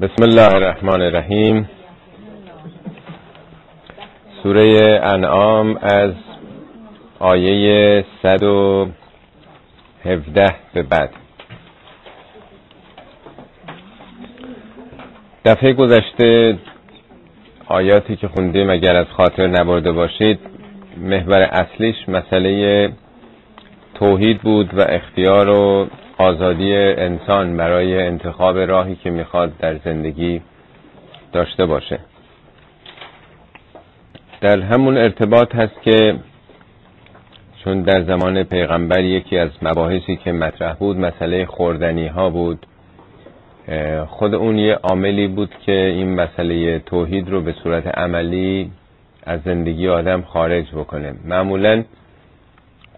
بسم الله الرحمن الرحیم. سوره انعام از آیه 117 به بعد. دفعه گذشته آیاتی که خوندیم اگر از خاطر نبرده باشید محور اصلیش مسئله توحید بود و اختیار و آزادی انسان برای انتخاب راهی که می‌خواد در زندگی داشته باشه. در همون ارتباط هست که چون در زمان پیغمبر یکی از مباحثی که مطرح بود مسئله خوردنی ها بود خود اون یه عاملی بود که این مسئله توحید رو به صورت عملی از زندگی آدم خارج بکنه. معمولا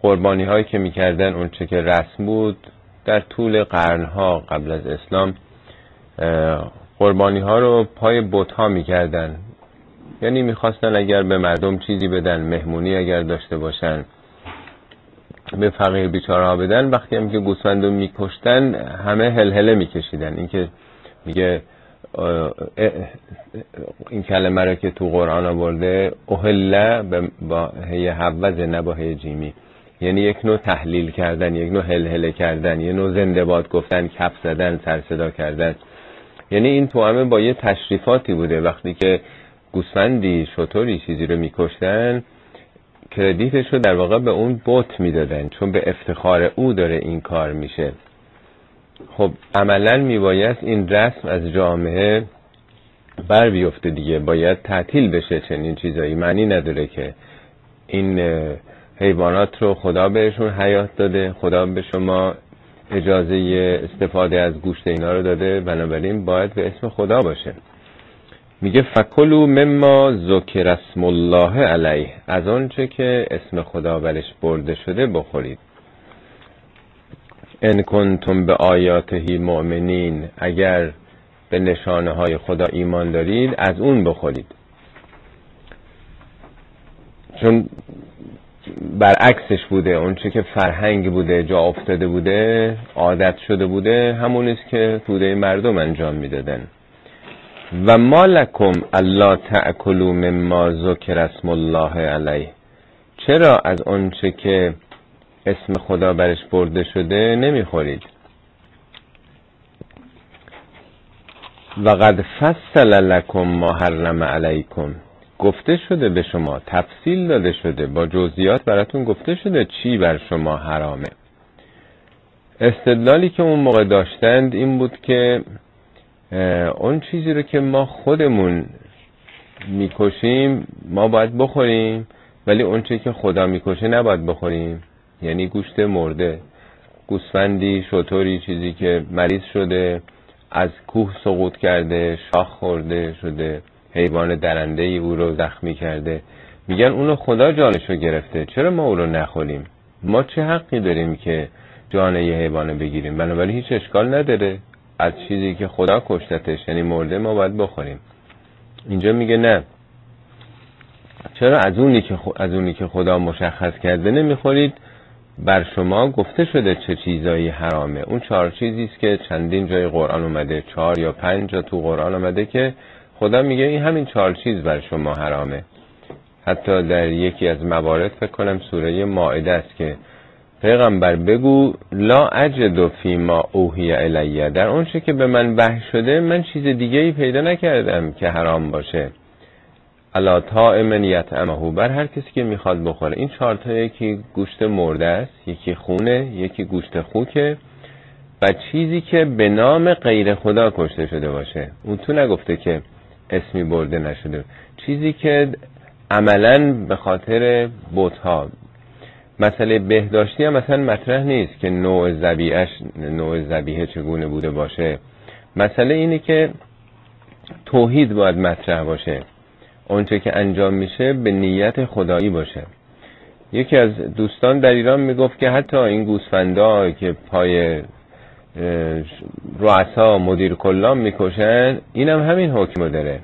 قربانی هایی که می‌کردن اون چه که رسم بود در طول قرنها قبل از اسلام قربانی ها رو پای بوت ها می‌کردن. یعنی می‌خواستن اگر به مردم چیزی بدن مهمونی اگر داشته باشن به فقیر بیچاره بدن وقتی هم که گوسفند رو میکشتن همه هلهله میکشیدن. اینکه میگه این کلمه رو که تو قرآن آورده اهله با هی حوز نه با هی جیمی. یعنی یک نوع تحلیل کردن یک نوع هلهله کردن یک نوع زنده باد گفتن کف زدن سر صدا کردن. یعنی این توامه با یه تشریفاتی بوده. وقتی که گوسفندی شطوری چیزی رو میکشتن کردیتش رو در واقع به اون بوت می‌دادن چون به افتخار او داره این کار میشه. خب عملا میبایست این رسم از جامعه بر بیفته دیگه. باید تعطیل بشه چنین چیزایی. معنی نداره که این حیوانات رو خدا بهشون حیات داده خدا به شما اجازه استفاده از گوشت اینا رو داده. بنابراین باید به اسم خدا باشه. میگه فکلو مما ذکر اسم الله علیه. از آنچه که اسم خدا برش برده شده بخورید. ان کنتم به آیاتهی مؤمنین. اگر به نشانه های خدا ایمان دارید از اون بخورید. چون برعکسش بوده. اونچه که فرهنگ بوده جا افتاده بوده عادت شده بوده همونیست که توده مردم انجام می‌دادن. و ما لکم الله تأکلوا مما ذکر اسم الله علیه. چرا از آنچه که اسم خدا برش برده شده نمی‌خورید؟ و قد فصل لکم ما حرم علیکم. گفته شده به شما تفصیل داده شده با جزئیات براتون گفته شده چی بر شما حرامه. استدلالی که اون موقع داشتند این بود که اون چیزی رو که ما خودمون می‌کشیم ما باید بخوریم ولی اون چیزی که خدا می‌کشه نباید بخوریم. یعنی گوشت مرده گوسفندی شطوری چیزی که مریض شده از کوه سقوط کرده شاخ خورده شده. حیوان درنده ای او رو زخمی کرده. میگن اونو خدا جانشو گرفته. چرا ما او رو نخوریم؟ ما چه حقی داریم که جان یه حیوان بگیریم؟ بنابراین هیچ اشکال نداره. از چیزی که خدا کشتتش یعنی مرده ما باید بخوریم. اینجا میگه نه. چرا از اونی که از اونی که خدا مشخص کرده نمی‌خورید؟ بر شما گفته شده چه چیزایی حرامه. اون چهار چیزی است که چندین جای قرآن اومده. چهار یا پنج جا تو قرآن اومده که خدا میگه این همین چهار چیز بر شما حرامه. حتی در یکی از موارد فکر کنم سوره ماعده است که پیغمبر بگو لا اجد فی ما اوهی الیه در اون که به من وحی شده من چیز دیگه ای پیدا نکردم که حرام باشه. الا طائم یطعمه بر هر کسی که می‌خواد بخوره. این چهار تا یکی گوشت مرده است یکی خونه یکی گوشت خوکه و چیزی که به نام غیر خدا کشته شده باشه. اون تو نگفته که اسمی برده نشده. چیزی که عملا به خاطر بوت ها مسئله بهداشتی هم مثلا مطرح نیست که نوع زبیعش نوع زبیه چگونه بوده باشه. مسئله اینه که توحید باید مطرح باشه. اونچه که انجام میشه به نیت خدایی باشه. یکی از دوستان در ایران می‌گفت که حتی این گوسفندا که پای رؤسا مدیر کلام می‌کشن. اینم همین حکم داره.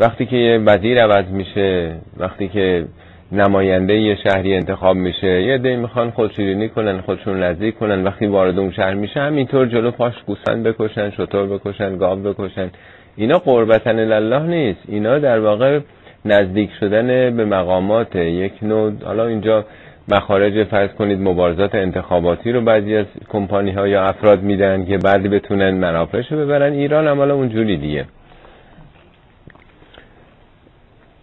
وقتی که یه وزیر عوض میشه وقتی که نماینده یه شهری انتخاب میشه یه دی می‌خوان خودشیرینی کنن خودشون نزدیک کنن وقتی وارد اون شهر میشه همینطور جلو پاش گوسفند بکشن شطور بکشن گاو بکشن. اینا قربتن الله نیست. اینا در واقع نزدیک شدن به مقامات. یک نوع حالا اینجا مخارج فرض کنید مبارزات انتخاباتی رو بعضی از کمپانی ها یا افراد میدن که بعدی بتونن منافعش رو ببرن. ایران هم اونجوری دیگه.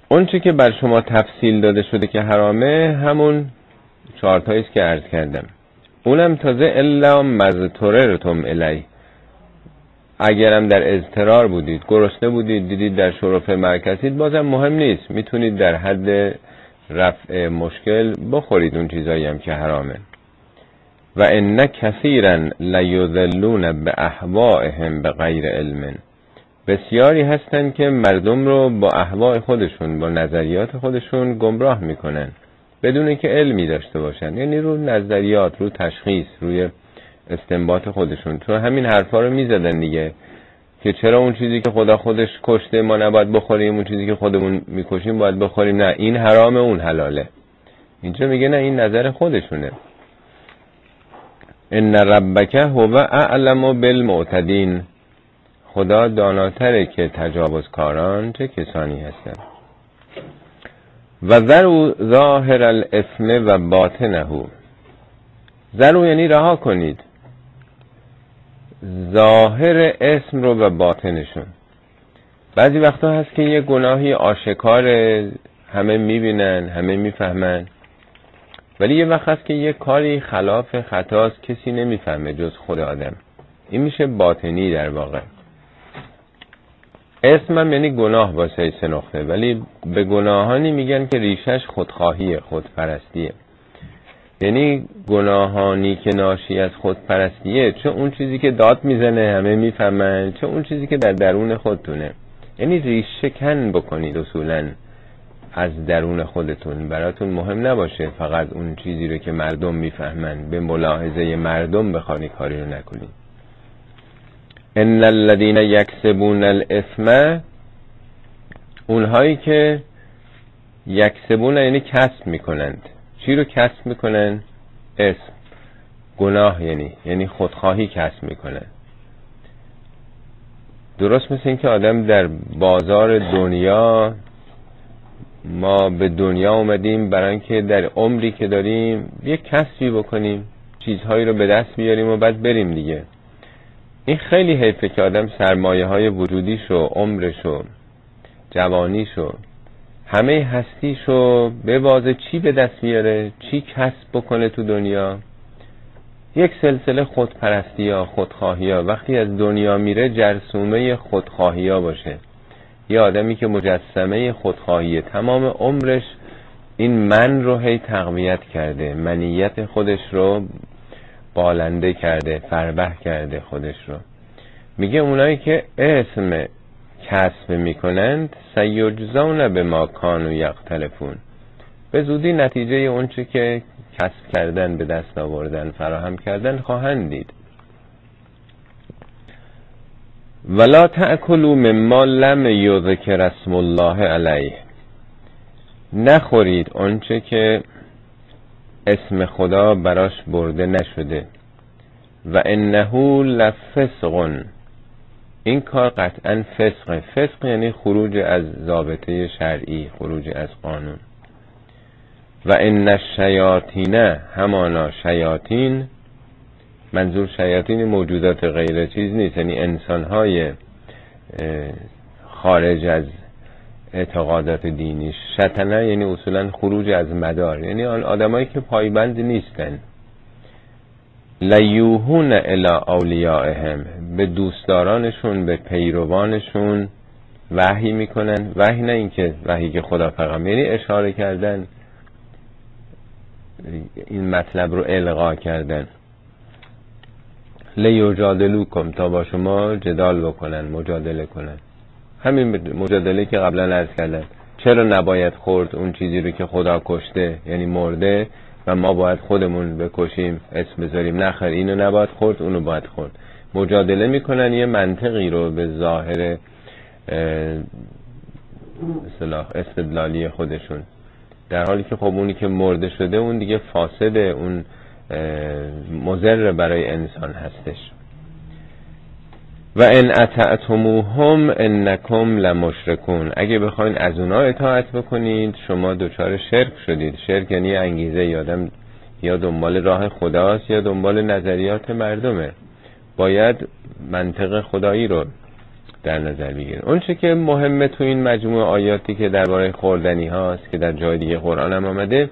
اون چی که بر شما تفصیل داده شده که حرامه همون چهارتایی است که عرض کردم. اونم تازه الا مزتوررتم الی. اگرم در اضطرار بودید گرسنه بودید دیدید در شرف مرکزید بازم مهم نیست. می‌تونید در حد رفع مشکل بخورید اون چیزایی هم که حرامه. و ان کثیرا لیذلون به احوائهم به غیر علم. بسیاری هستند که مردم رو با احواء خودشون با نظریات خودشون گمراه می‌کنن. بدون که علمی داشته باشن. یعنی رو نظریات رو تشخیص روی استنباط خودشون. تو همین حرفا رو می‌زدن دیگه. که چرا اون چیزی که خدا خودش کشته ما نباید بخوریم اون چیزی که خودمون می‌کشیم باید بخوریم؟ نه این حرام اون حلاله. اینجا میگه نه این نظر خودشونه. ان ربک هو اعلم بالمعتدین. خدا داناتره که تجاوزکاران چه کسانی هستند و ذرو ظاهر الاسم و باطنه ذرو یعنی رها کنید. ظاهر اسم رو و باطنشون. بعضی وقتا هست که یه گناهی آشکار همه می‌بینن همه می‌فهمن. ولی یه وقت هست که یه کاری خلاف خطاست کسی نمی‌فهمه جز خود آدم. این میشه باطنی در واقع. اسمم یعنی گناه واسه سه نقطه. ولی به گناهانی میگن که ریشش خودخواهیه خودپرستیه. یعنی گناهانی که ناشی از خودپرستیه چه اون چیزی که داد می‌زنه همه می‌فهمن چه اون چیزی که در درون خودتونه. یعنی ریشه کن بکنید اصولا از درون خودتون. براتون مهم نباشه فقط اون چیزی رو که مردم می‌فهمن. به ملاحظه مردم بخوانی کاری رو نکنید ان الذين یکسبون الاثم اونهایی که یکسبون یعنی کسب می‌کنند. چی رو کسب می‌کنن؟ اسم. گناه یعنی یعنی خودخواهی کسب می‌کنن درست مثل اینکه آدم در بازار دنیا ما به دنیا اومدیم برای اینکه در عمری که داریم یک کسبی بکنیم چیزهایی رو به دست بیاریم و بعد بریم دیگه. این خیلی حیفه که آدم سرمایه های وجودیشو عمرشو جوانیشو همه هستیشو به بازه چی به دست میاره؟ چی کسب بکنه تو دنیا؟ یک سلسله خودپرستی ها خودخواهی ها وقتی از دنیا میره جرسومه خودخواهی ها باشه. یه آدمی که مجسمه خودخواهیه تمام عمرش این من رو هی تقویت کرده منیت خودش رو بالنده کرده فربه کرده خودش رو. میگه اونایی که اسم کسب می‌کنند سیجزون به ما کانو یقتلفون به زودی نتیجه اونچه که کسب کردن به دست آوردن فراهم کردن خواهند دید. ولا تأکلوا مما لم یذکر اسم الله علیه نخورید آنچه که اسم خدا براش برده نشده. و انه لفسق. این کار قطعا فسقه. فسق یعنی خروج از ضابطه شرعی خروج از قانون. و ان الشیاطین همانا شیاطین منظور شیاطین موجودات غیر چیز نیست. یعنی انسانهای خارج از اعتقادات دینی. شتنه یعنی اصولا خروج از مدار. یعنی آن آدمایی که پایبند نیستن. لیوهون الى اولیائهم به دوستدارانشون به پیروانشون وحی می‌کنن. وحی نه اینکه وحی که خدا پیغام یعنی اشاره کردن این مطلب رو القا کردن. لیوجادلوکم تا با شما جدال بکنن مجادله کنن. همین مجادله که قبلا عرض کردن. چرا نباید خورد اون چیزی رو که خدا کشته یعنی مرده؟ ما باید خودمون بکشیم اسم بذاریم. نخر اینو نباید خورد اونو باید خورد. مجادله می‌کنن یه منطقی رو به ظاهر اصطلاح استدلالی خودشون. در حالی که خب اونی که مرده شده اون دیگه فاسده اون مزر برای انسان هستش. و ان اطعتموهم انکم لمشرکون. اگه بخواین از اونا اطاعت بکنید شما دچار شرک شدید. شرک یعنی انگیزه یادم یا دنبال راه خداست یا دنبال نظریات مردمه. باید منطق خدایی رو در نظر بگیرید اون چه که مهمه تو این مجموعه آیاتی که درباره خوردنی هاست که در جای دیگه قرآن هم آمده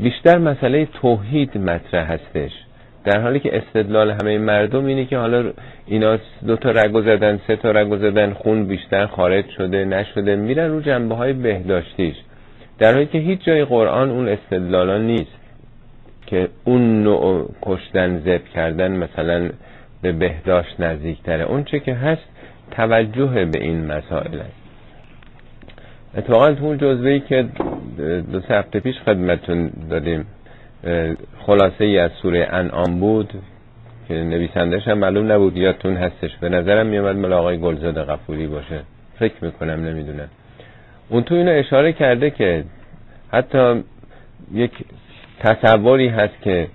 بیشتر مسئله توحید مطرح هستش. در حالی که استدلال همه مردم اینه که حالا اینا دو تا رگو زدن سه تا رگو زدن خون بیشتر خارج شده نشده میرن رو جنبه های بهداشتیش. در حالی که هیچ جای قرآن اون استدلالا نیست که اون نوع کشتن زب کردن مثلا به بهداشت نزدیکتره. اون چه که هست توجه به این مسائل است. اتفاقا تو اون جزوهی که دو سه هفته پیش خدمتون دادیم خلاصه ای از سوره انعام بود که نویسندش هم معلوم نبود یادتون هستش. به نظرم میامد مال آقای گلزاد غفوری باشه. فکر می‌کنم نمی‌دونم. اون تو اینو اشاره کرده که حتی یک تصوری هست که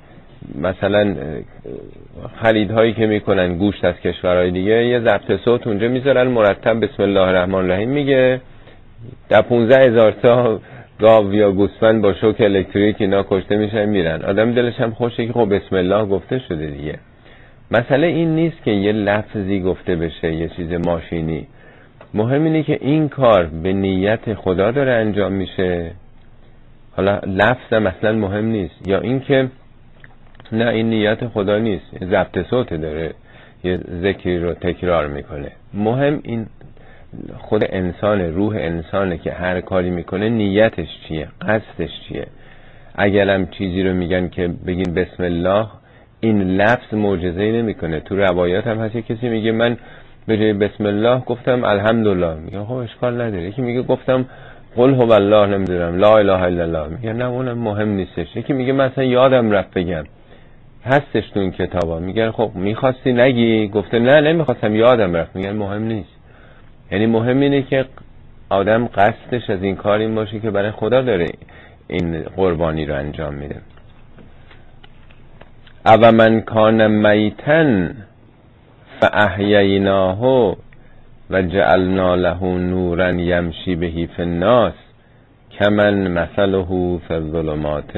مثلا خریدهایی که می‌کنن گوشت از کشورهای دیگه یه ضبط صوت اونجا می‌ذارن مرتب بسم الله الرحمن الرحیم میگه. در 15 هزار تا گاو یا گوسفند با شوک الکتریک اینا کشته میشن میرن. آدم دلش هم خوشه که خب بسم الله گفته شده دیگه. مسئله این نیست که یه لفظی گفته بشه یه چیز ماشینی. مهم اینه که این کار به نیت خدا داره انجام میشه. حالا لفظ مثلا مهم نیست. یا اینکه نه این نیت خدا نیست. ضبط صوت داره. یه ذکری رو تکرار می‌کنه. مهم این خود انسان روح انسانه که هر کاری می‌کنه نیتش چیه؟ قصدش چیه؟ اگرم چیزی رو میگن که بگین بسم الله این لفظ معجزه نمی‌کنه. تو روایات هم هست کسی میگه من به جای بسم الله گفتم الحمدلله. میگه خب اشکال نداره. یکی میگه گفتم قل هو الله نمی‌دونم. لا اله الا الله. میگه نه اونم مهم نیستش. یکی میگه مثلا یادم رفت بگم. هستش تو این کتابا. میگن خب می‌خواستی نگی؟ گفته نه نمی‌خواستم یادم رفت. میگن مهم نیست. یعنی مهم اینه که آدم قصدش از این کار این باشه که برای خدا داره این قربانی رو انجام میده. او من کان میتن فاحییناه و جعلنا له نورا یمشی بهی فی الناس کمن مثله فی الظلمات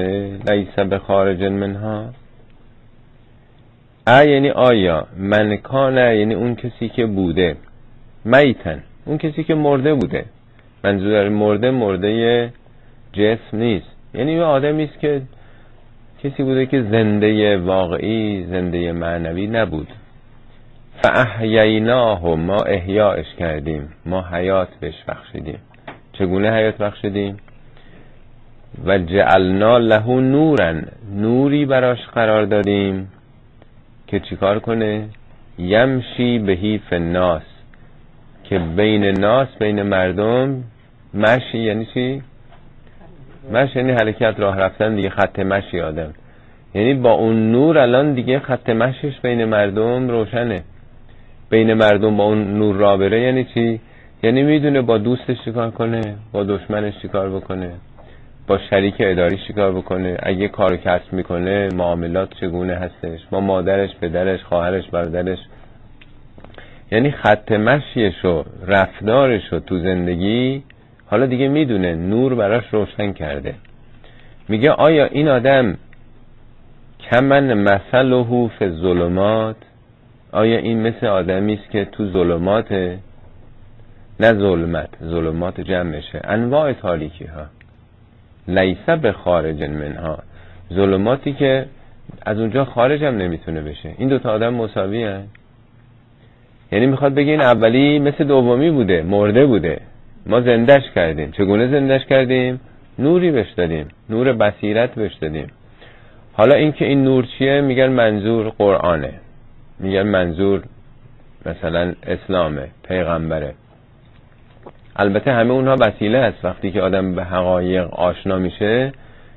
لیس بخارج منها. ا یعنی آیا من کانه یعنی اون کسی که بوده میتن اون کسی که مرده بوده. منظور مرده مرده جسم نیست. یعنی یه آدمی است که کسی بوده که زنده واقعی زنده معنوی نبود. فاحییناه ما احیاش کردیم. ما حیات بهش بخشیدیم. چگونه حیات بخشیدیم؟ و جعلنا له نورن نوری براش قرار دادیم که چیکار کنه؟ یمشی بهی فناس که بین ناس بین مردم مشی یعنی چی؟ مشی یعنی حرکت راه رفتن دیگه خط مشی آدم یعنی با اون نور الان دیگه خط مشیش بین مردم روشنه بین مردم با اون نور را بره یعنی چی؟ یعنی می‌دونه با دوستش چیکار کنه با دشمنش چیکار بکنه با شریک اداری چیکار بکنه اگه کار کسب می‌کنه معاملات چگونه هستش با مادرش پدرش خواهرش برادرش یعنی خط مشیش و رفتارش تو زندگی حالا دیگه می‌دونه نور براش روشن کرده. میگه آیا این آدم کمن مثله فی ظلمات آیا این مثل آدمی است که تو ظلمات نه ظلمت ظلمات جمعشه. انواع تاریکی ها لیسه به خارج منها. ظلماتی که از اونجا خارج هم نمی‌تونه بشه. این دوتا آدم مساوی هست یعنی می‌خواد بگه این اولی مثل دومی بوده مرده بوده. ما زندش کردیم. چگونه زندش کردیم؟ نوری بهش دادیم. نور بصیرت بهش دادیم. حالا اینکه این نور چیه؟ میگن منظور قرآنه. میگن منظور مثلا اسلامه پیغمبره. البته همه اونها وسیله است وقتی که آدم به حقایق آشنا میشه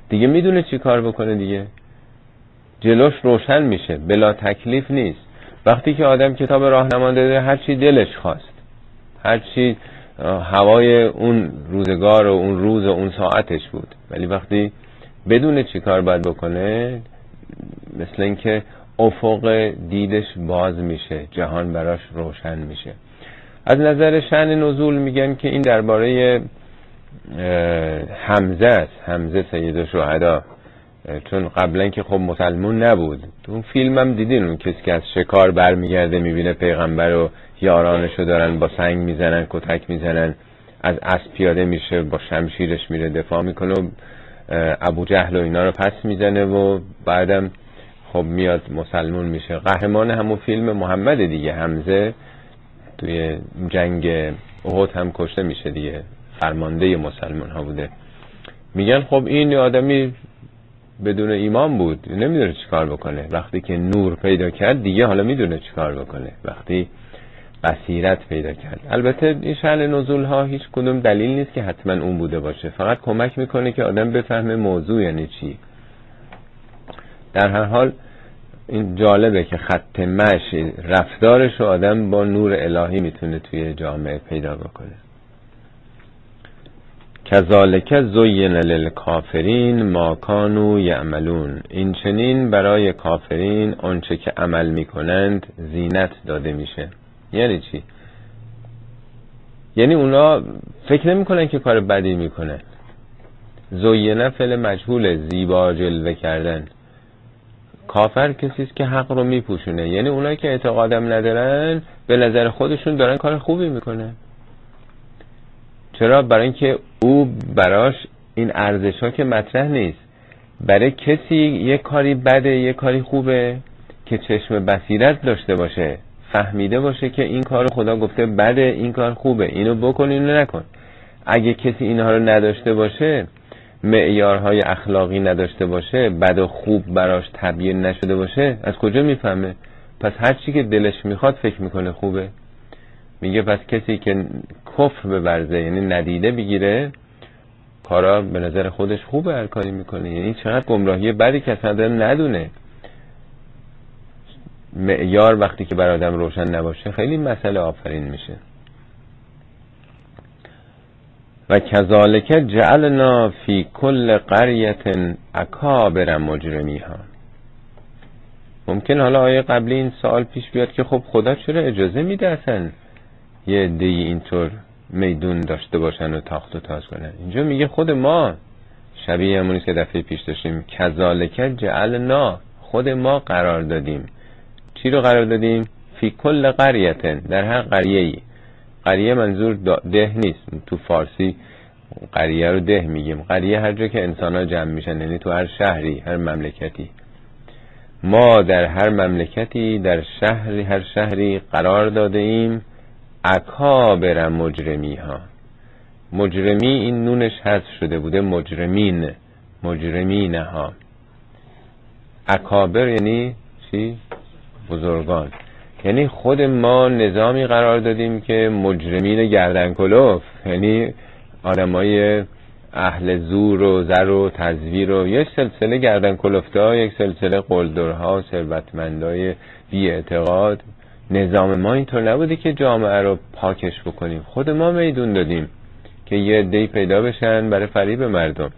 دیگه می‌دونه چی کار بکنه دیگه. جلوش روشن میشه. بلا تکلیف نیست. وقتی که آدم کتاب راهنما داده هر چی دلش خواست هر چی هوای اون روزگار و اون روز و اون ساعتش بود. ولی وقتی بدون چی کار باید بکنه مثل اینکه افق دیدش باز میشه جهان براش روشن میشه. از نظر شن نزول میگن که این درباره حمزه است حمزه سید شهدا. چون قبلا که خب مسلمون نبود. تو اون فیلم هم دیدین اون کسی که از شکار برمیگرده می‌بینه پیغمبر و یارانشو دارن با سنگ می‌زنن کتک می‌زنن از اسب پیاده میشه با شمشیرش میره دفاع می‌کنه و ابو جهل و اینا رو پس می‌زنه و بعدم خب میاد مسلمون میشه. قهرمان همون فیلم محمد دیگه حمزه. توی جنگ احد هم کشته میشه دیگه. فرمانده مسلمان ها بوده. میگن خب این آدمی بدون ایمان بود. نمی‌دونه چیکار بکنه. وقتی که نور پیدا کرد دیگه حالا می‌دونه چیکار بکنه. وقتی بصیرت پیدا کرد. البته این شعن نزول ها هیچ کدوم دلیل نیست که حتما اون بوده باشه. فقط کمک می‌کنه که آدم بفهمه موضوع یعنی چی. در هر حال این جالبه که خط مشی رفتارش رو آدم با نور الهی می‌تونه توی جامعه پیدا بکنه. کذالک زین للکافرین ما کانوا یعملون. این چنین برای کافرین آنچه که عمل می‌کنند زینت داده میشه. یعنی چی؟ یعنی اونا فکر نمی‌کنن که کار بدی می‌کنن. زینه فعل مجهول زیبا جلوه کردن. کافر کسی است که حق رو میپوشونه. یعنی اونایی که اعتقادم ندارن به نظر خودشون دارن کار خوبی می‌کنن. چرا؟ برای اینکه او براش این ارزش ها که مطرح نیست. برای کسی یه کاری بده یه کاری خوبه که چشم بصیرت داشته باشه فهمیده باشه که این کار خدا گفته بده این کار خوبه. اینو بکن اینو نکن. اگه کسی اینها رو نداشته باشه معیارهای اخلاقی نداشته باشه بد و خوب براش تبیین نشده باشه از کجا می‌فهمه؟ پس هر چی که دلش می‌خواد فکر می‌کنه خوبه. میگه پس کسی که کفر ببرزه یعنی ندیده بگیره کارا به نظر خودش خوبه هر کاری می‌کنه. یعنی چقدر گمراهی بدی که اصلا ندونه. معیار وقتی که بر آدم روشن نباشه خیلی مسئله آفرین میشه. و کذالک جعلنا فی کل قریت اکابر مجرمیها. ممکن حالا آیه قبلی این سوال پیش بیاد که خب خدا چرا اجازه میده اصلا یه دی اینطور میدون داشته باشن و تاخت و تاز کنن. اینجا میگه خود ما شبیه همونیست که دفعه پیش داشتیم. کذالک جعلنا. خود ما قرار دادیم. چی رو قرار دادیم؟ فی کل قریتن. در هر قریه ای قریه منظور ده نیست. تو فارسی قریه رو ده میگیم. قریه هر جا که انسان ها جمع میشن یعنی تو هر شهری هر مملکتی. ما در هر مملکتی در شهری هر شهری قرار داده ایم. اکابر مجرمی ها مجرمی این نونش حذف شده بوده مجرمین مجرمین ها اکابر یعنی چی؟ بزرگان. یعنی خود ما نظامی قرار دادیم که مجرمین گردن کلوف یعنی آدمای اهل زور و زر و تزویر و یک سلسله گردن کلفته یک سلسله قلدرها ثروتمندای بی اعتقاد نظام ما اینطور نبوده که جامعه رو پاکش بکنیم. خود ما میدون دادیم که یه دی پیدا بشن برای فریب مردم.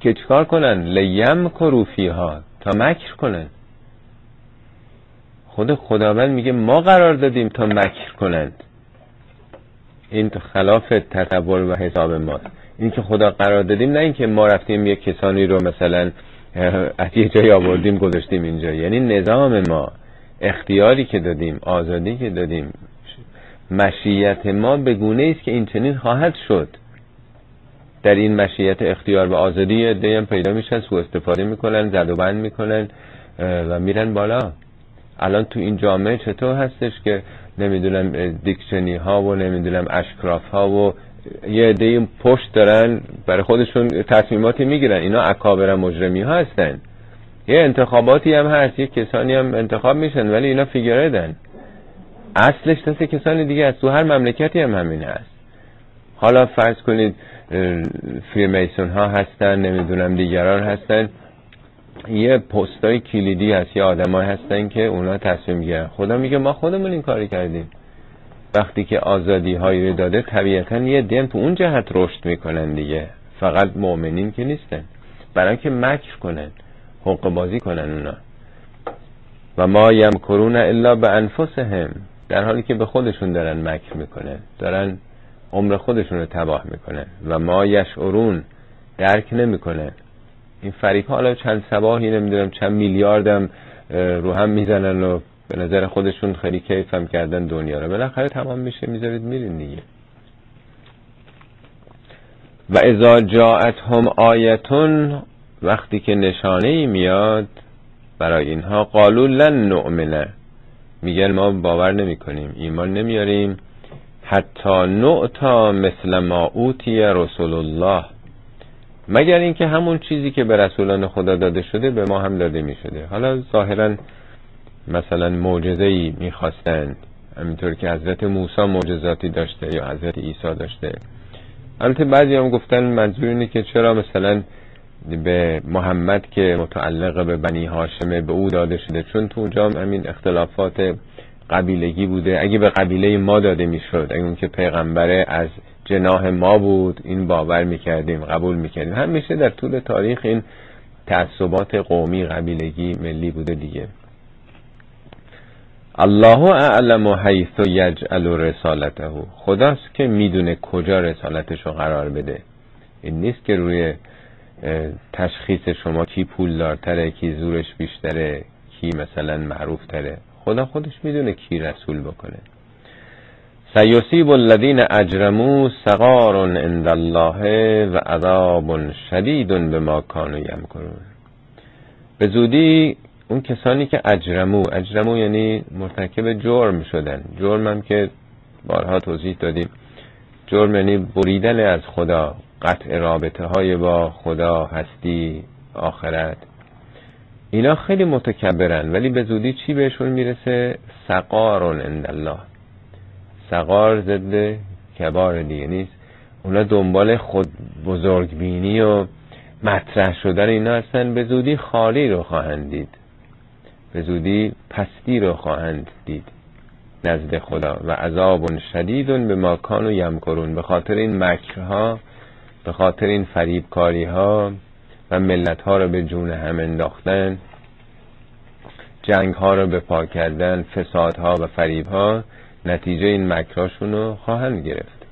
که چکار کنن؟ لیم کروفی ها تا مکر کنن. خود خداوند میگه ما قرار دادیم تا مکر کنند این تو خلاف تصور و حساب ماست این که خدا قرار دادیم نه اینکه ما رفتیم یک کسانی رو مثلا از یه جایی آوردیم گذاشتیم اینجا. یعنی نظام ما. اختیاری که دادیم آزادی که دادیم. مشیت ما به گونه است که این چنین خواهد شد. در این مشیت اختیار و آزادی دیم پیدا میشن سو استفاده می‌کنن زد و بند می‌کنن و میرن بالا. الان تو این جامعه چطور هستش که نمی‌دونم دیکشنی ها و نمی‌دونم اشکراف ها و یه عده پشت دارن برای خودشون تصمیماتی می‌گیرن. اینا اکابر مجرمی ها هستن. یه انتخاباتی هم هست یه کسانی هم انتخاب میشن ولی اینا فیگردن اصلش دست کسانی دیگه از تو هر مملکتی هم همین هست حالا فرض کنید فریمیسون ها هستن نمی‌دونم دیگران هستن. یه پستای کلیدی هست یه آدمایی هستن که اونا تصمیم می‌گیرن. خدا میگه ما خودمون این کاری کردیم. وقتی که آزادی هایی رو داده طبیعتا یه دین تو اون جهت رشد می‌کنن دیگه. فقط مؤمنین که نیستن. برای که مکر کنن. حق بازی کنن اونا. و ما یمکرون الا به انفسهم. در حالی که به خودشون دارن مکر می‌کنن. دارن عمر خودشون رو تباه می‌کنن. و ما یشعرون درک نمی‌کنن. این فریق حالا چند سباهی نمی‌دونم چند میلیاردم رو هم می‌زنن و به نظر خودشون خیلی کیف هم کردن دنیا رو. بالاخره تمام میشه می‌ذارید میرین دیگه. و ازا جاعت هم آیتون وقتی که نشانه ای میاد برای اینها قالو لن نؤمنه میگن ما باور نمی کنیم ایمان نمیاریم. حتی نعتا مثل ما اوتی رسول الله مگر اینکه همون چیزی که به رسولان خدا داده شده به ما هم داده می شده حالا ظاهرا مثلا معجزه ای می‌خواستند. همینطور که حضرت موسی معجزاتی داشته یا حضرت عیسی داشته. البته بعضی هم گفتن منظور اینه که چرا مثلا به محمد که متعلق به بنی هاشمه به او داده شده. چون تو اونجا همین اختلافات قبیلگی بوده. اگه به قبیله ما داده می‌شد اگه اون که پیغمبره از جناه ما بود این باور می‌کردیم قبول می‌کردیم. همیشه در طول تاریخ این تعصبات قومی قبیلگی ملی بوده دیگه. الله اعلم حیث یجعل رسالته. خداست که می‌دونه کجا رسالتش رو قرار بده. این نیست که روی تشخیص شما کی پول دارتره کی زورش بیشتره کی مثلا معروف تره خدا خودش می‌دونه کی رسول بکنه. سیصیب الذین اجرمو سقار عند الله و عذاب شدید به ما کانو یمکرون. به زودی اون کسانی که اجرمو اجرمو یعنی مرتکب جرم شدن. جرم هم که بارها توضیح دادیم. جرم یعنی بریدن از خدا. قطع رابطه های با خدا هستی آخرت. اینا خیلی متکبرن ولی به زودی چی بهشون می‌رسه؟ سقارون عند الله. سقار ضد کبار دیگه نیست. اونا دنبال خود بزرگبینی و مطرح شدن اینا هستن. به زودی خالی رو خواهند دید. به زودی پستی رو خواهند دید. نزد خدا. و عذاب شدیدون به ماکان و یمکرون. به خاطر این مکرها به خاطر این فریبکاری ها و ملت ها رو به جون هم انداختن جنگ ها رو به پا کردن فساد ها و فریب ها نتیجه این مکراشون رو خواهند گرفت.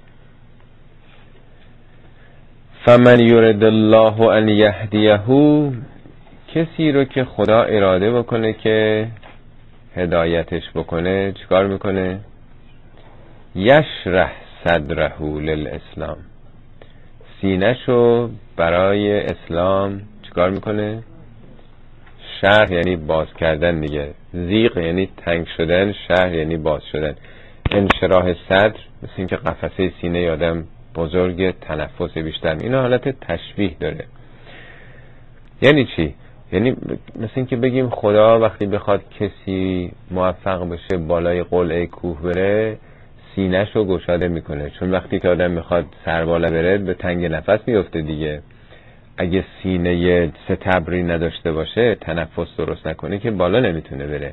فمن یورد الله ان یهدیه کسی رو که خدا اراده بکنه که هدایتش بکنه چیکار می‌کنه؟ یشرح صدره للاسلام. سینهشو برای اسلام چیکار می‌کنه؟ شهر یعنی باز کردن دیگه. زیق یعنی تنگ شدن شهر یعنی باز شدن. انشراح صدر مثل اینکه قفسه سینه آدم بزرگ تنفس بیشتر. اینا حالت تشبیه داره. یعنی چی؟ یعنی مثل اینکه بگیم خدا وقتی بخواد کسی موفق بشه بالای قلعه کوه بره سینهش رو گشاده می‌کنه. چون وقتی که آدم می‌خواد سربالا بره به تنگ نفس میفته دیگه. اگه سینه ستبری نداشته باشه تنفس درست نکنه که بالا نمی‌تونه بره.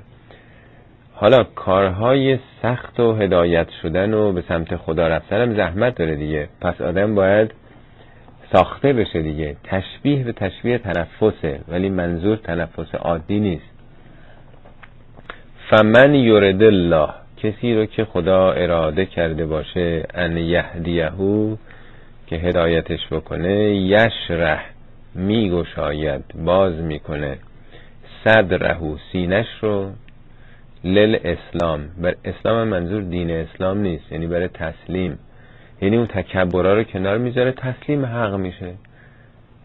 حالا کارهای سخت و هدایت شدن و به سمت خدا رفتن هم زحمت داره دیگه. پس آدم باید ساخته بشه دیگه. تشبیه به تشبیه تنفسه ولی منظور تنفس عادی نیست. فمن یورد الله. کسی رو که خدا اراده کرده باشه ان یهدیهو که هدایتش بکنه یشرح میگشاید باز می‌کنه. صدرهو سینش رو لل اسلام بر اسلام منظور دین اسلام نیست یعنی برای تسلیم. یعنی اون تکبرا رو کنار می‌ذاره تسلیم حق میشه.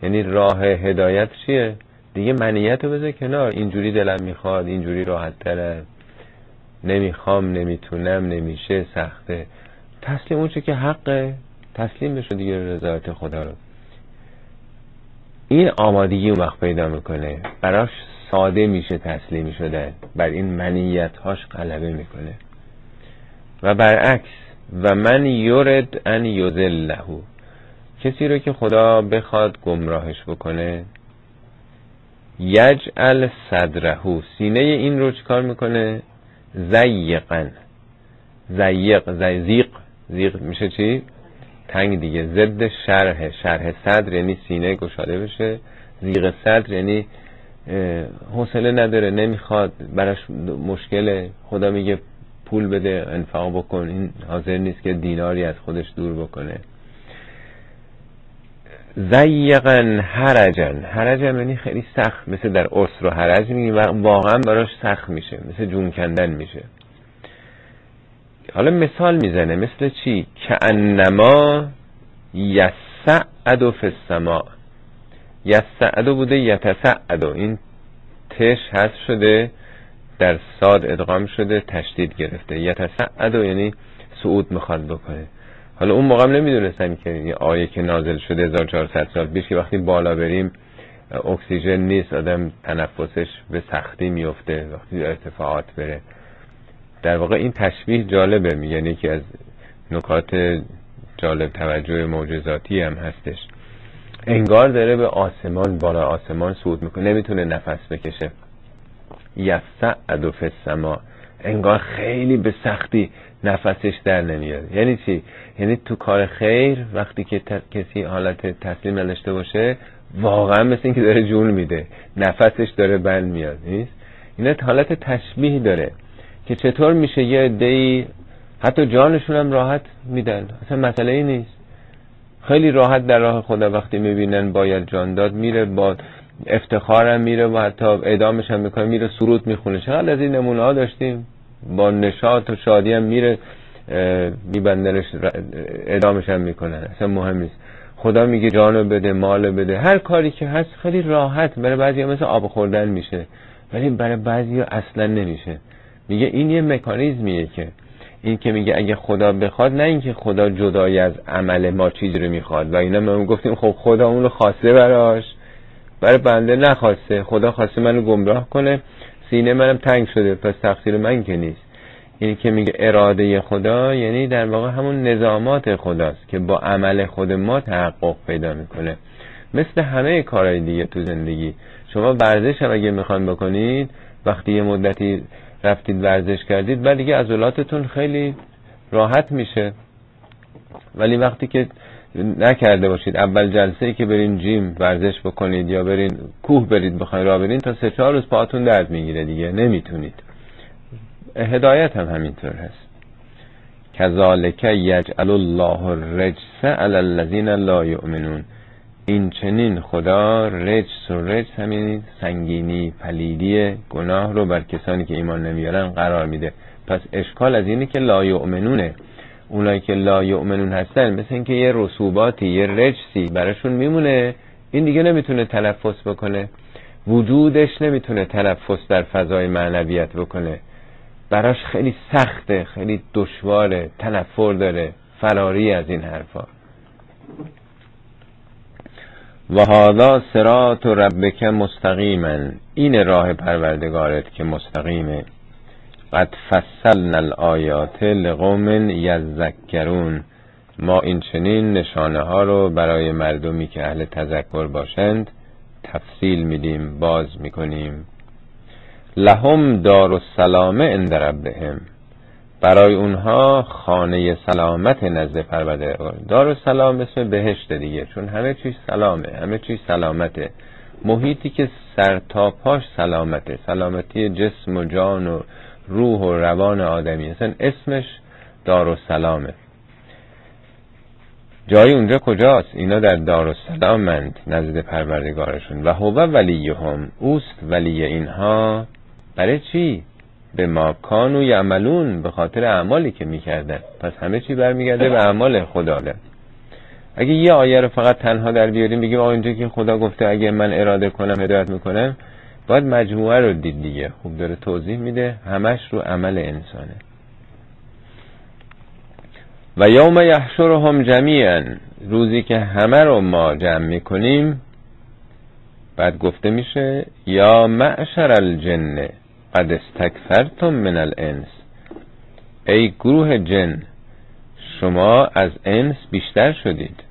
یعنی راه هدایت چیه؟ دیگه منیت رو بذار کنار. اینجوری دلم می‌خواد اینجوری راحت تره نمی‌خوام نمی‌تونم نمیشه سخته. تسلیم اون که حقه. تسلیم بشه دیگه رضایت خدا رو. این آمادگی اون وقت پیدا می‌کنه. براش ساده میشه تسلیمی شده. بر این منیت هاش غلبه می‌کنه. و برعکس و من یورد ان یذلهو. کسی رو که خدا بخواد گمراهش بکنه یجعل صدرهو. سینه این رو چکار می‌کنه؟ زیقن. زیق زیق. زیق میشه چی؟ تنگ دیگه. ضد شرح شرح صدر یعنی سینه گشاده بشه. زیق صدر یعنی حوصله نداره نمی‌خواد براش مشکل خدا میگه پول بده انفاق بکن. این حاضر نیست که دیناری از خودش دور بکنه. زیقن هرجن هرجن یعنی خیلی سخت مثل در اسر و حرج میگیم واقعا براش سخت میشه مثل جون کندن میشه. حالا مثال می‌زنه مثل چی؟ که انما یسعد فی السماء یسعد بوده یتسعد این تش هست شده در ساد ادغام شده تشدید گرفته. یتسعد یعنی صعود می‌خواد بکنه. حالا اون موقع نمی‌دونستم که یه آیه که نازل شده 1400 سال پیش که وقتی بالا بریم اکسیژن نیست آدم تنفسش به سختی میفته وقتی ارتفاعات بره. در واقع این تشبیه جالبه میگن که از نکات جالب توجه معجزاتی هم هستش. انگار داره به آسمان بالا آسمان صعود می‌کنه نمی‌تونه نفس بکشه. یسعد فی السما. انگار خیلی به سختی نفسش در نمیاد یعنی چی؟ یعنی تو کار خیر وقتی که کسی حالت تسلیم نداشته باشه واقعا مثل اینکه داره جون میده. نفسش داره بند میاد نیست؟ اینا حالت تشبیه داره که چطور میشه یه عده‌ای حتی جانشون هم راحت میدن. اصلا مسئله ای نیست. خیلی راحت در راه خدا وقتی می‌بینن باید جان داد میره با افتخارم میره و حتی اعدامش هم می‌کنه میره سرود می‌خونه. چقدر از این نمونه ها داشتیم؟ با نشاط و شادی هم میره میبندنش اعدامش هم می‌کنن. اصلا مهم نیست. خدا میگه جانو بده مال بده. هر کاری که هست خیلی راحت. برای بعضی مثل آب خوردن میشه. ولی برای بعضی اصلا نمیشه. میگه این یه مکانیزمیه که. این که میگه اگه خدا بخواد نه اینکه خدا جدای از عمل ما چیزی رو می‌خواد. و اینا ما گفتیم خب خدا اون رو خواسته براش. برای بنده نخواسته. خدا خواسته منو گمراه کنه. سینه منم تنگ شده پس تقصیر من که نیست. این که میگه اراده خدا یعنی در واقع همون نظامات خداست که با عمل خود ما تحقق پیدا می‌کنه. مثل همه کارهای دیگه تو زندگی. شما ورزش هم اگه می‌خوان بکنید وقتی یه مدتی رفتید ورزش کردید بعد دیگه عضلاتتون خیلی راحت میشه. ولی وقتی که نکرده باشید. اول جلسه ای که برین جیم ورزش بکنید یا برین کوه برید بخواید را برین تا سه چهار روز پاتون درد می‌گیره دیگه. نمی‌تونید. هدایت هم همینطور هست. کذالک یجعل الله الرجس علی الذین لا یؤمنون. این چنین خدا رجس و رجس همین سنگینی پلیدی گناه رو بر کسانی که ایمان نمیارن قرار میده. پس اشکال از اینه که لا یؤمنونه. اونایی که لا یؤمنون هستن مثل اینکه یه رسوباتی یه رجسی براشون میمونه این دیگه نمی‌تونه تلفظ بکنه. وجودش نمی‌تونه تلفظ در فضای معنویت بکنه. براش خیلی سخته خیلی دشواره تنفر داره فراری از این حرفا. و هادا سرات و ربک مستقیما. این راه پروردگارت که مستقیمه. قد فصلنا الآیات لقوم یذکرون. ما این چنین نشانه ها رو برای مردمی که اهل تذکر باشند تفصیل میدیم باز می‌کنیم. لهم دار السلام عند ربهم. برای اونها خانه سلامت نزد پروردگار دار السلام اسم بهشت دیگه چون همه چیز سلامه همه چیز سلامته. محیطی که سر تا پاش سلامته سلامتی جسم و جان و روح و روان آدمی. اصلا اسمش دار السلامه جای اونجا کجاست؟ اینا در دارالسلام مند نزد پروردگارشون. و هو ولیهم اوست ولی اینها. برای چی؟ به ما کانو یعملون به خاطر اعمالی که می‌کردن. پس همه چی برمیگرده به اعمال خدا اگه یه آیه رو فقط تنها در بیاریم بگیم آقا اینجا که خدا گفته اگه من اراده کنم هدایت می‌کنم باید مجموعه رو دید دیگه. خوب داره توضیح میده همش رو عمل انسانه. و یوم یحشرهم جمیعا روزی که همه رو ما جمع می‌کنیم بعد گفته میشه یا معشر الجن قد استکثرتم من الانس. ای گروه جن شما از انس بیشتر شدید.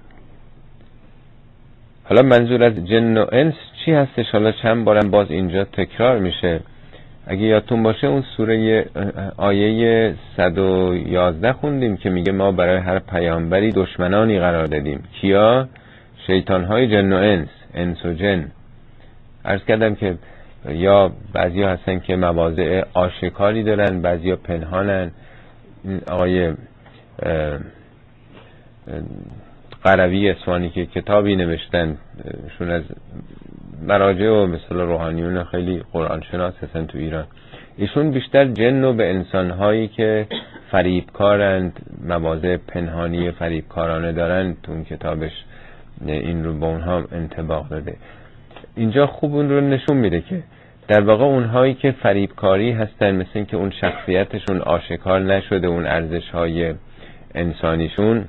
حالا منظور از جن و انس چی هستش؟ حالا چند بارم باز اینجا تکرار میشه. اگه یادتون باشه اون سوره آیه 111 خوندیم که میگه ما برای هر پیامبری دشمنانی قرار دادیم. کیا؟ شیطان جن و انس انس و جن. عرض کردم که یا بعضی هستن که مواضع آشکاری دارن بعضی ها پنهانن آقای قروی اسوانی که کتابی نوشتن شون از مراجع و مثل روحانیون خیلی قرآن شناس هستن تو ایران. ایشون بیشتر جن و به انسانهایی که فریبکارند مواضع پنهانی فریبکارانه دارن تو اون کتابش این رو به اونها انتباق داده. اینجا خوب اون رو نشون میده که در واقع اونهایی که فریبکاری هستن مثل اینکه اون شخصیتشون آشکار نشده اون ارزش های انسانیشون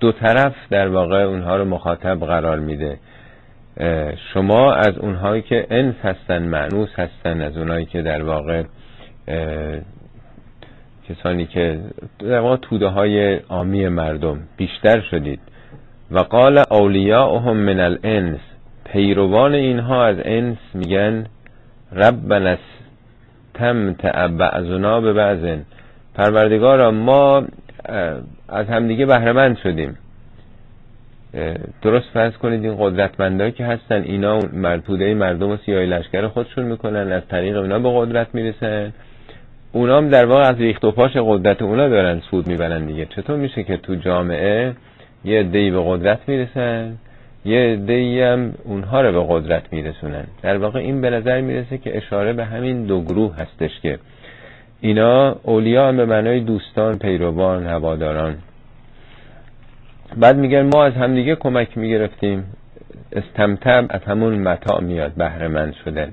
دو طرف در واقع اونها رو مخاطب قرار میده. شما از اونهایی که انس هستن معنوس هستن از اونهایی که در واقع کسانی که در واقع توده های آمی مردم بیشتر شدید. و قال اولیاءهم من الانس. پیروان اینها از انس میگن ربنا تمتع بعضنا به بعضن پروردگارا ما از همدیگه بهرمند شدیم. درست فرض کنید این قدرتمندایی که هستن اینا مرتوده مردم و سیاه لشکر خودشون می‌کنن از طریق اونا به قدرت می‌رسن. اونا هم در واقع از ریخت و پاش قدرت اونا دارن سود می‌برن دیگه. چطور میشه که تو جامعه یه دی به قدرت می‌رسن یه دی هم اونها رو به قدرت میرسونن؟ در واقع این به نظر می‌رسه که اشاره به همین دو گروه هستش که اینا اولیا هم به معنای دوستان پیروان هواداران. بعد میگن ما از همدیگه کمک می‌گرفتیم. استمتع از همون متا میاد بهره مند شدن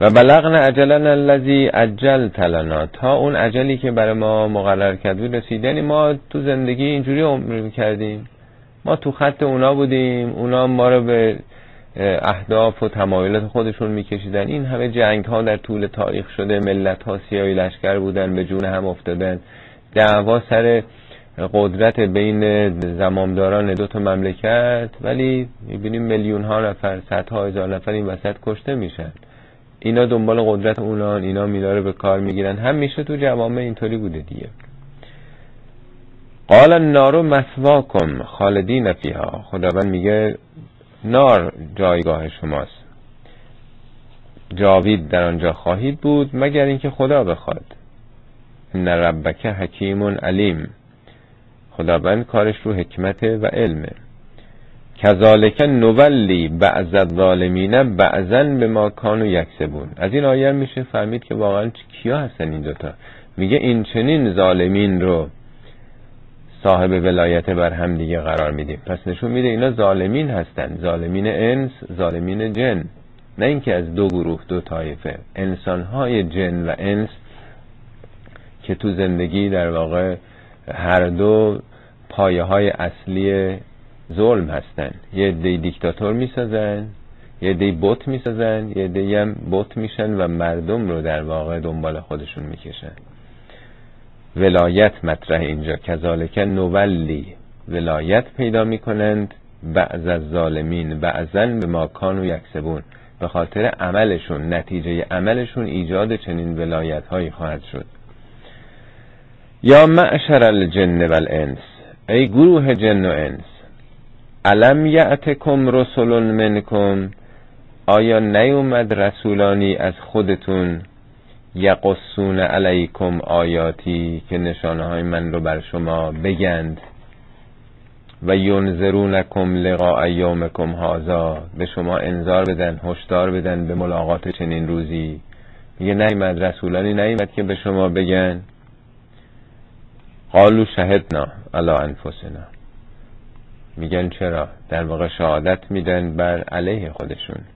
و بلغنا اجلنا الذی اجل تلنا تا اون اجلی که برای ما مقرر کرد بود رسید. یعنی ما تو زندگی اینجوری عمر کردیم. ما تو خط اونا بودیم. اونا ما رو به اهداف و تمایلات خودشون میکشیدن. این همه جنگ ها در طول تاریخ شده. ملت ها سیاهی لشکر بودن به جون هم افتادن. دعوا سر قدرت بین زمامداران دو تا مملکت. ولی می‌بینیم میلیون ها نفر صدها هزار نفر این وسط کشته میشن. اینا دنبال قدرت اونان اینا میداره به کار می‌گیرن. هم میشه تو جوامع اینطوری بوده دیگه. قال النار مسواکم خالدین فیها. خداوند میگه نار جایگاه شماست. جاوید در آنجا خواهید بود مگر اینکه خدا بخواد. ان ربک حکیم علیم. خداوند کارش رو حکمت و علمه کذالک نولی بعض الظالمین بعضا به ما کانو یکسبون. از این آیه میشه فهمید که واقعا کیا هستن این دوتا. میگه این چنین ظالمین رو صاحب ولایت بر هم دیگه قرار میدیم. پس نشون میده اینا ظالمین هستن. ظالمین انس ظالمین جن. نه اینکه از دو گروه دو طایفه. انسانهای جن و انس که تو زندگی در واقع هر دو پایه های اصلی ظلم هستن. یه دی دیکتاتور می‌سازن یه دی بوت می‌سازن یه دی هم بوت میشن و مردم رو در واقع دنبال خودشون می‌کشن. ولایت مطرح اینجا. کذالک نولی ولایت پیدا می‌کنند. بعض از ظالمین بعضن به ماکان و یکسبون. به خاطر عملشون نتیجه عملشون ایجاد چنین ولایت هایی خواهد شد. یا معشر الجن والانس. ای گروه جن و انس علم یعتکم رسول منکم؟ آیا نیومد رسولانی از خودتون؟ یقصون علیکم آیاتی که نشانه های من رو بر شما بگند و ینذرونکم لقاء ایامکم هازا به شما انذار بدن هشدار بدن به ملاقات چنین روزی. میگه نیمد رسولانی نیمد که به شما بگن. قالو شهدنا علا انفسنا. میگن چرا؟ در واقع شهادت میدن بر علیه خودشون.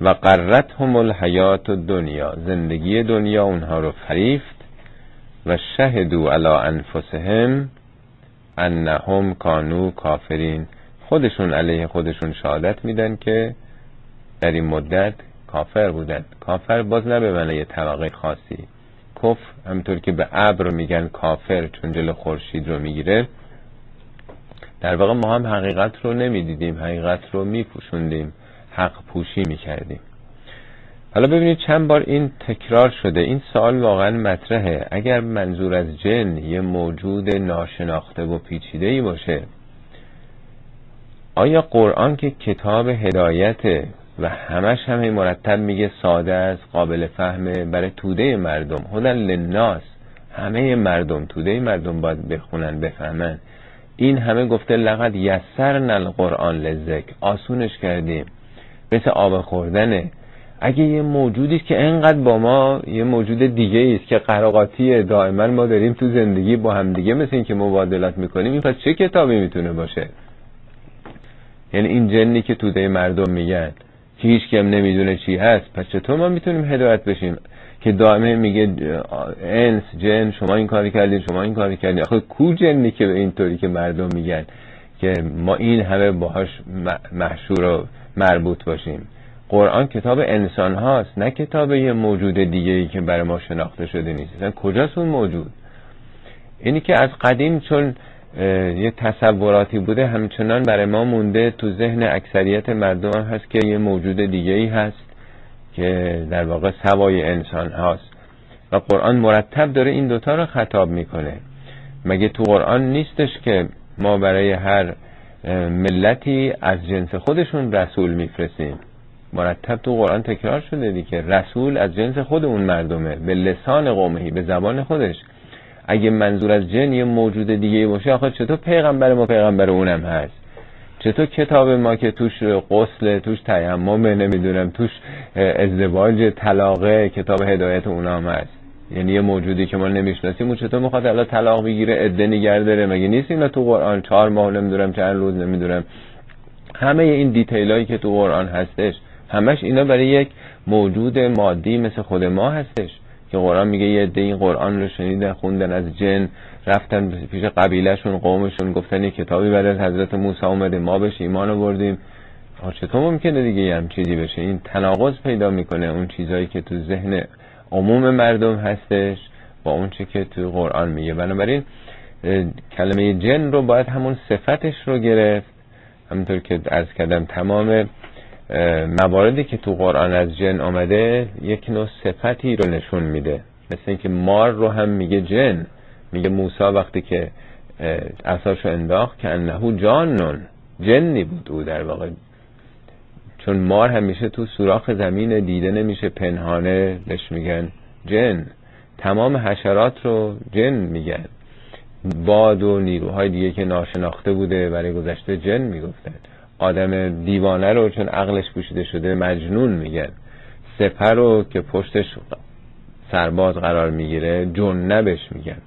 و قررت هم الحیات دنیا زندگی دنیا اونها رو فریفت و شهدو علا انفسهم انهم کانو کافرین. خودشون علیه خودشون شهادت میدن که در این مدت کافر بودن. کافر باز نه به معنی طبقه خاصی. کف همطور که به ابر میگن کافر چون جلو خورشید رو می‌گیره. در واقع ما هم حقیقت رو نمی‌دیدیم حقیقت رو میپوشوندیم. حق پوشی می‌کردیم. حالا ببینید چند بار این تکرار شده. این سوال واقعا مطرحه. اگر منظور از جن یه موجود ناشناخته و پیچیده ای باشه آیا قرآن که کتاب هدایت و همش همه مرتب میگه ساده است قابل فهمه برای توده مردم؟ هدن لناس همه مردم توده مردم باید بخونن بفهمن. این همه گفته لقد یسرن القرآن لذک آسونش کردیم. مثل آب خوردنه. اگه یه موجودی که انقدر با ما یه موجود دیگه است که قراقاتیه دائما ما داریم تو زندگی با هم دیگه مثل این که مبادلات می‌کنیم این پس چه کتابی می‌تونه باشه؟ یعنی این جنی که توده مردم میگن که هیچ کم نمی‌دونه چی هست پس چطور ما می‌تونیم هدایت بشیم؟ که دائمه میگه انس جن شما این کاری کردین شما این کاری کردین. آخه کو جنی که به اینطوری که مردم میگن؟ که ما این همه باهاش محشور و مربوط باشیم. قرآن کتاب انسان هاست نه کتاب یه موجود دیگه ای که برای ما شناخته شده نیست. کجاست اون موجود؟ اینی که از قدیم چون یه تصوراتی بوده همچنان برای ما مونده تو ذهن اکثریت مردم هست که یه موجود دیگه ای هست که در واقع سوای انسان هاست. و قرآن مرتب داره این دوتا رو خطاب می‌کنه. مگه تو قرآن نیستش که ما برای هر ملتی از جنس خودشون رسول میفرستیم. مرتب تو قرآن تکرار شده دیگه. رسول از جنس خود اون مردمه. به لسان قومهی به زبان خودش. اگه منظور از جن یه موجود دیگه باشه آخه چطور پیغمبر ما پیغمبر اونم هست؟ چطور کتاب ما که توش قسل توش تیمم نمی‌دونم توش ازدواج طلاقه کتاب هدایت اونام هست؟ یعنی یه موجودی که ما نمی‌شناسیم اون چطور می‌خواد الان طلاق بگیره عده نگه داره؟ مگه نیست اینا تو قرآن چهار ماه نمی‌دونم چند روز نمی‌دونم؟ همه این دیتیل هایی که تو قرآن هستش همش اینا برای یک موجود مادی مثل خود ما هستش که قرآن میگه یه عده این قرآن رو شنیدن خوندن از جن رفتن پیش قبیلهشون قومشون گفتن یه کتابی بعد حضرت موسی اومده ما بهش ایمان آوردیم. چطور ممکنه دیگه هم چیزی بشه؟ این تناقض پیدا می‌کنه اون چیزهایی که تو ذهن عموم مردم هستش با اون چه که تو قرآن میگه. بنابراین کلمه جن رو باید همون صفتش رو گرفت. همونطور که ارز کردم تمام مواردی که تو قرآن از جن آمده یک نوع صفتی رو نشون میده. مثل اینکه مار رو هم میگه جن. میگه موسا وقتی که اساشو انداخت که انهو جانون جنی بود او در واقع. چون مار همیشه تو سوراخ زمین دیده نمیشه پنهانه بهش میگن جن. تمام حشرات رو جن میگن. باد و نیروهای دیگه که ناشناخته بوده برای گذشته جن می‌گفتن. آدم دیوانه رو چون عقلش پوشیده شده مجنون میگن. سپر رو که پشتش سرباز قرار می‌گیره جنه بهش میگن.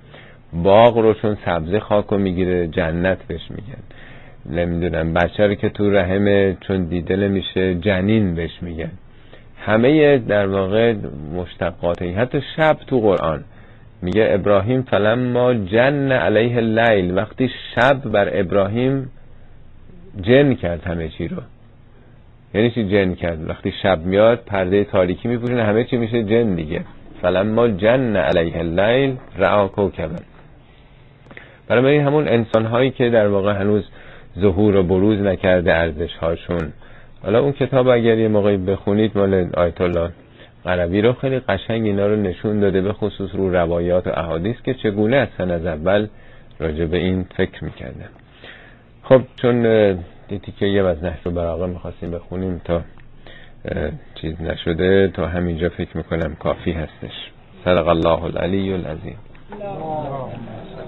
باغ رو چون سبزه خاک رو می‌گیره جنت بهش میگن. نمی‌دونم بچه رو که تو رحمه چون دیده نمیشه جنین بهش میگن همه در واقع مشتقاتی حتی شب تو قرآن میگه ابراهیم فلما جن علیه اللیل وقتی شب بر ابراهیم جن کرد همه چی رو. یعنی چی جن کرد؟ وقتی شب میاد پرده تاریکی میپوشونه همه چی میشه جن دیگه. فلما جن علیه اللیل رعا کوکبا برای همون انسان هایی که در واقع هنوز ظهور و بروز نکرده ارزش هاشون حالا اون کتاب اگر یه موقعی بخونید مال آیت الله عربی رو خیلی قشنگ اینا رو نشون داده به خصوص رو روایات و احادیث که چگونه اصلا از اول راجع به این فکر می‌کردن. خب چون دیتی که یه وزنه رو براغه می‌خواستیم بخونیم تا چیز نشده تا همینجا فکر می‌کنم کافی هستش. صدق الله العلی العظیم.